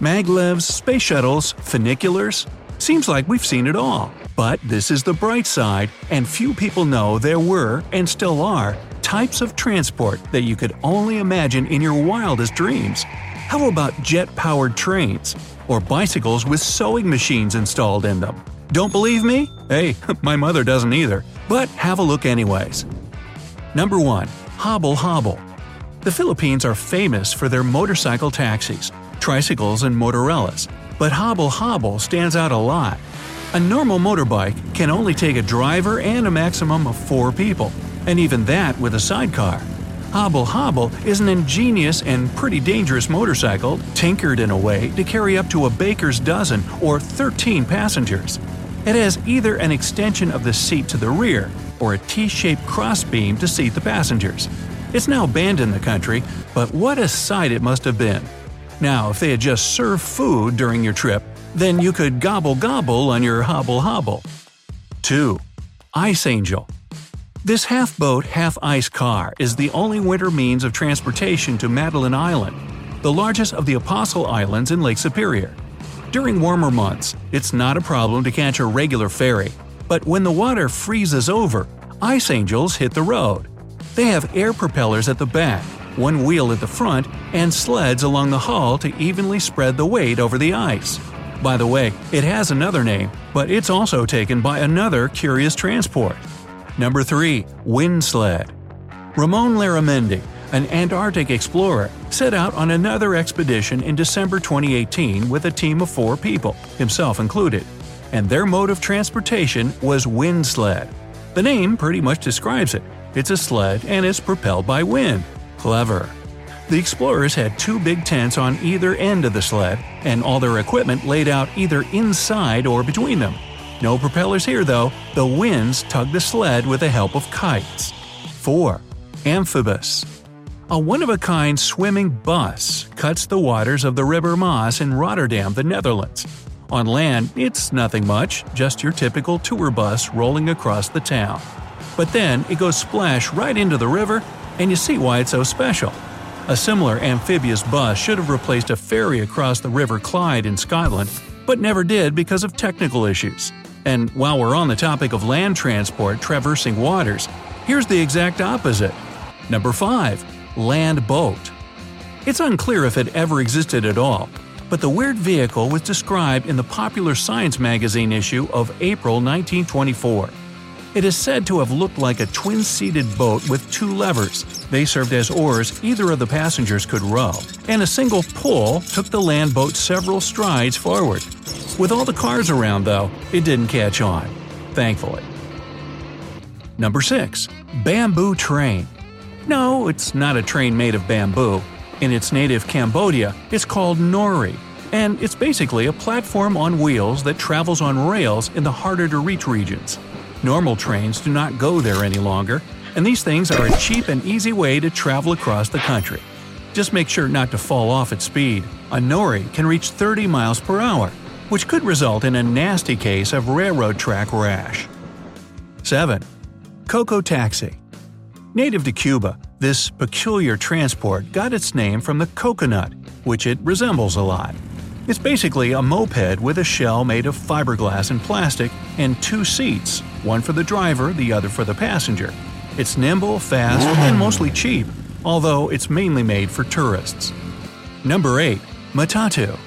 Maglevs, space shuttles, funiculars. Seems like we've seen it all. But this is the bright side, and few people know there were, and still are, types of transport that you could only imagine in your wildest dreams. How about jet powered trains? Or bicycles with sewing machines installed in them? Don't believe me? Hey, my mother doesn't either. But have a look anyways. Number 1. Hobble Hobble. The Philippines are famous for their motorcycle taxis, tricycles, and motorellas, but Hobble Hobble stands out a lot. A normal motorbike can only take a driver and a maximum of four people, and even that with a sidecar. Hobble Hobble is an ingenious and pretty dangerous motorcycle, tinkered in a way to carry up to a baker's dozen or 13 passengers. It has either an extension of the seat to the rear or a T shaped crossbeam to seat the passengers. It's now banned in the country, but what a sight it must have been! Now, if they had just served food during your trip, then you could gobble gobble on your hobble hobble. 2. Ice Angel This half boat, half ice car is the only winter means of transportation to Madeline Island, the largest of the Apostle Islands in Lake Superior. During warmer months, it's not a problem to catch a regular ferry, but when the water freezes over, ice angels hit the road. They have air propellers at the back, one wheel at the front, and sleds along the hull to evenly spread the weight over the ice. By the way, it has another name, but it's also taken by another curious transport. Number 3. Wind Sled Ramon Larramendi, an Antarctic explorer, set out on another expedition in December 2018 with a team of four people, himself included, and their mode of transportation was wind sled. The name pretty much describes it. It's a sled and is propelled by wind. Clever. The explorers had two big tents on either end of the sled, and all their equipment laid out either inside or between them. No propellers here though, the winds tugged the sled with the help of kites. 4. Amphibus a one of a kind swimming bus cuts the waters of the River Maas in Rotterdam, the Netherlands. On land, it's nothing much, just your typical tour bus rolling across the town. But then it goes splash right into the river, and you see why it's so special. A similar amphibious bus should have replaced a ferry across the River Clyde in Scotland, but never did because of technical issues. And while we're on the topic of land transport traversing waters, here's the exact opposite. Number 5 land boat. It's unclear if it ever existed at all, but the weird vehicle was described in the popular science magazine issue of April 1924. It is said to have looked like a twin seated boat with two levers. They served as oars either of the passengers could row, and a single pull took the land boat several strides forward. With all the cars around, though, it didn't catch on. Thankfully. Number 6. Bamboo Train no, it's not a train made of bamboo. In its native Cambodia, it's called nori, and it's basically a platform on wheels that travels on rails in the harder to reach regions. Normal trains do not go there any longer, and these things are a cheap and easy way to travel across the country. Just make sure not to fall off at speed. A nori can reach 30 miles per hour, which could result in a nasty case of railroad track rash. 7. Coco Taxi Native to Cuba, this peculiar transport got its name from the coconut, which it resembles a lot. It's basically a moped with a shell made of fiberglass and plastic and two seats, one for the driver, the other for the passenger. It's nimble, fast, and mostly cheap, although it's mainly made for tourists. Number 8. Matatu.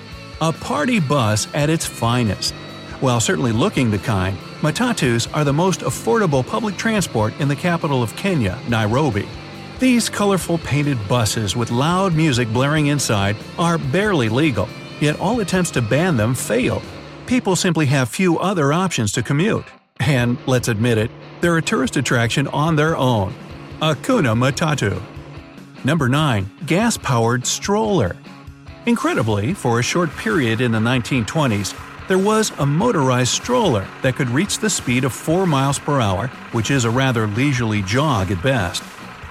A party bus at its finest. While certainly looking the kind, Matatus are the most affordable public transport in the capital of Kenya, Nairobi. These colorful painted buses with loud music blaring inside are barely legal, yet all attempts to ban them fail. People simply have few other options to commute. And, let's admit it, they're a tourist attraction on their own. Akuna Matatu. Number 9. Gas powered stroller. Incredibly, for a short period in the 1920s, there was a motorized stroller that could reach the speed of 4 miles per hour, which is a rather leisurely jog at best.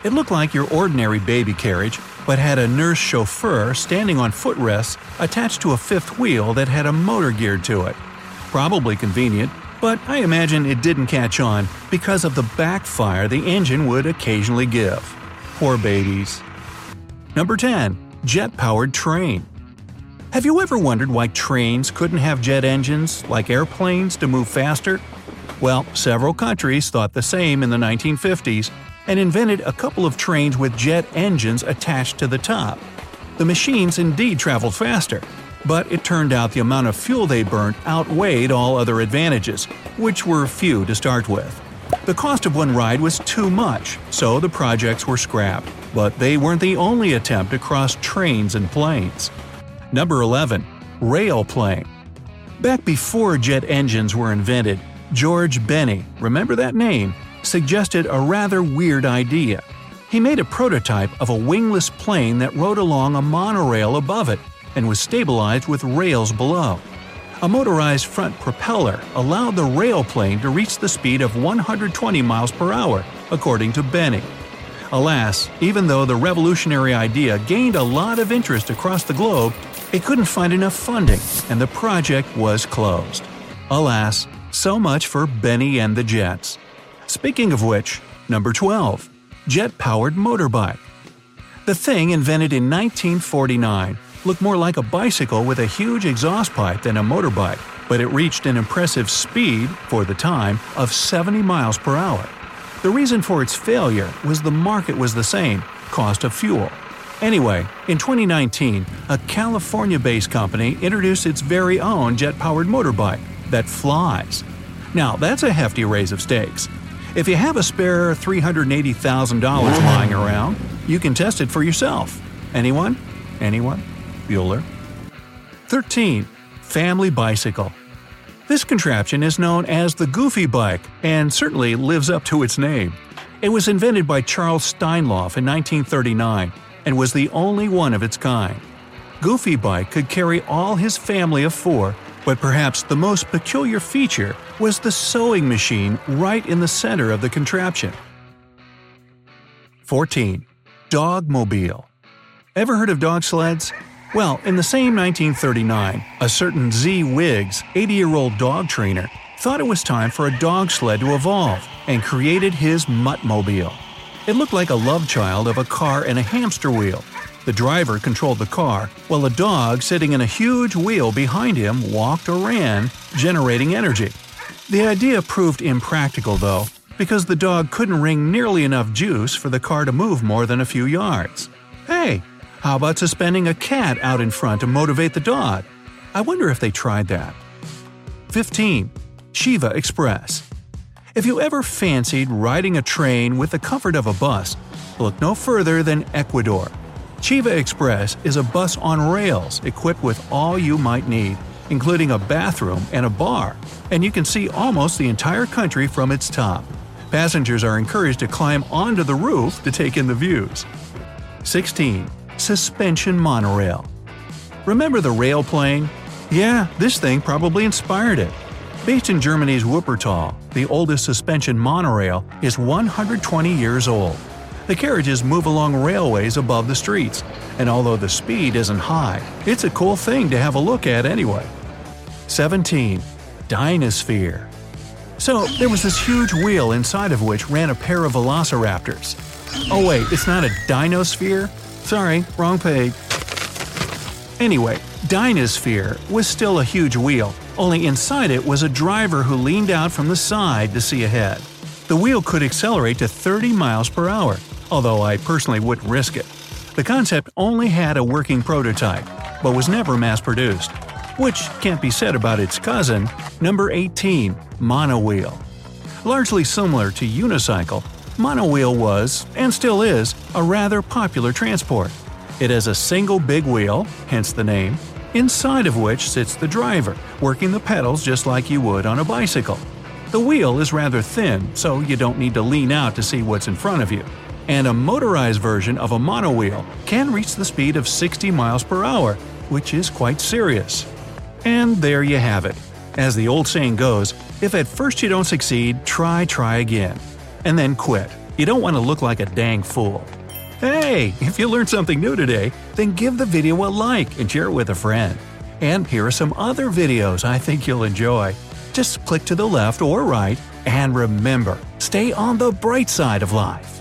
It looked like your ordinary baby carriage, but had a nurse chauffeur standing on footrests attached to a fifth wheel that had a motor geared to it. Probably convenient, but I imagine it didn't catch on because of the backfire the engine would occasionally give. Poor babies. Number 10. Jet powered train. Have you ever wondered why trains couldn't have jet engines, like airplanes, to move faster? Well, several countries thought the same in the 1950s and invented a couple of trains with jet engines attached to the top. The machines indeed traveled faster, but it turned out the amount of fuel they burnt outweighed all other advantages, which were few to start with. The cost of one ride was too much, so the projects were scrapped, but they weren't the only attempt to cross trains and planes. Number 11. Rail plane. Back before jet engines were invented, George Bennie, remember that name, suggested a rather weird idea. He made a prototype of a wingless plane that rode along a monorail above it and was stabilized with rails below. A motorized front propeller allowed the rail plane to reach the speed of 120 miles per hour, according to Bennie. Alas, even though the revolutionary idea gained a lot of interest across the globe, it couldn't find enough funding, and the project was closed. Alas, so much for Bennie and the Jets. Speaking of which, number 12 Jet powered motorbike. The thing invented in 1949 looked more like a bicycle with a huge exhaust pipe than a motorbike, but it reached an impressive speed, for the time, of 70 miles per hour. The reason for its failure was the market was the same cost of fuel. Anyway, in 2019, a California based company introduced its very own jet powered motorbike that flies. Now, that's a hefty raise of stakes. If you have a spare $380,000 lying around, you can test it for yourself. Anyone? Anyone? Bueller. 13. Family Bicycle. This contraption is known as the Goofy Bike and certainly lives up to its name. It was invented by Charles Steinlauf in 1939 and was the only one of its kind. Goofy Bike could carry all his family of four, but perhaps the most peculiar feature was the sewing machine right in the center of the contraption. 14. Dogmobile. Ever heard of dog sleds? Well, in the same 1939, a certain Z. Wiggs, 80 year old dog trainer, thought it was time for a dog sled to evolve and created his Muttmobile. It looked like a love child of a car and a hamster wheel. The driver controlled the car, while a dog sitting in a huge wheel behind him walked or ran, generating energy. The idea proved impractical, though, because the dog couldn't wring nearly enough juice for the car to move more than a few yards. Hey, how about suspending a cat out in front to motivate the dog? I wonder if they tried that. 15. Chiva Express. If you ever fancied riding a train with the comfort of a bus, look no further than Ecuador. Chiva Express is a bus on rails equipped with all you might need, including a bathroom and a bar, and you can see almost the entire country from its top. Passengers are encouraged to climb onto the roof to take in the views. 16. Suspension Monorail Remember the rail plane? Yeah, this thing probably inspired it. Based in Germany's Wuppertal, the oldest suspension monorail is 120 years old. The carriages move along railways above the streets, and although the speed isn't high, it's a cool thing to have a look at anyway. 17. Dynasphere So, there was this huge wheel inside of which ran a pair of velociraptors. Oh wait, it's not a dinosphere? Sorry, wrong page. Anyway, Dynasphere was still a huge wheel, only inside it was a driver who leaned out from the side to see ahead. The wheel could accelerate to 30 miles per hour, although I personally wouldn't risk it. The concept only had a working prototype, but was never mass produced. Which can't be said about its cousin, number 18, Monowheel. Largely similar to Unicycle, Monowheel was, and still is, a rather popular transport. It has a single big wheel, hence the name, inside of which sits the driver, working the pedals just like you would on a bicycle. The wheel is rather thin, so you don't need to lean out to see what's in front of you. And a motorized version of a monowheel can reach the speed of 60 miles per hour, which is quite serious. And there you have it. As the old saying goes, if at first you don't succeed, try, try again. And then quit. You don't want to look like a dang fool. Hey, if you learned something new today, then give the video a like and share it with a friend. And here are some other videos I think you'll enjoy. Just click to the left or right, and remember, stay on the bright side of life.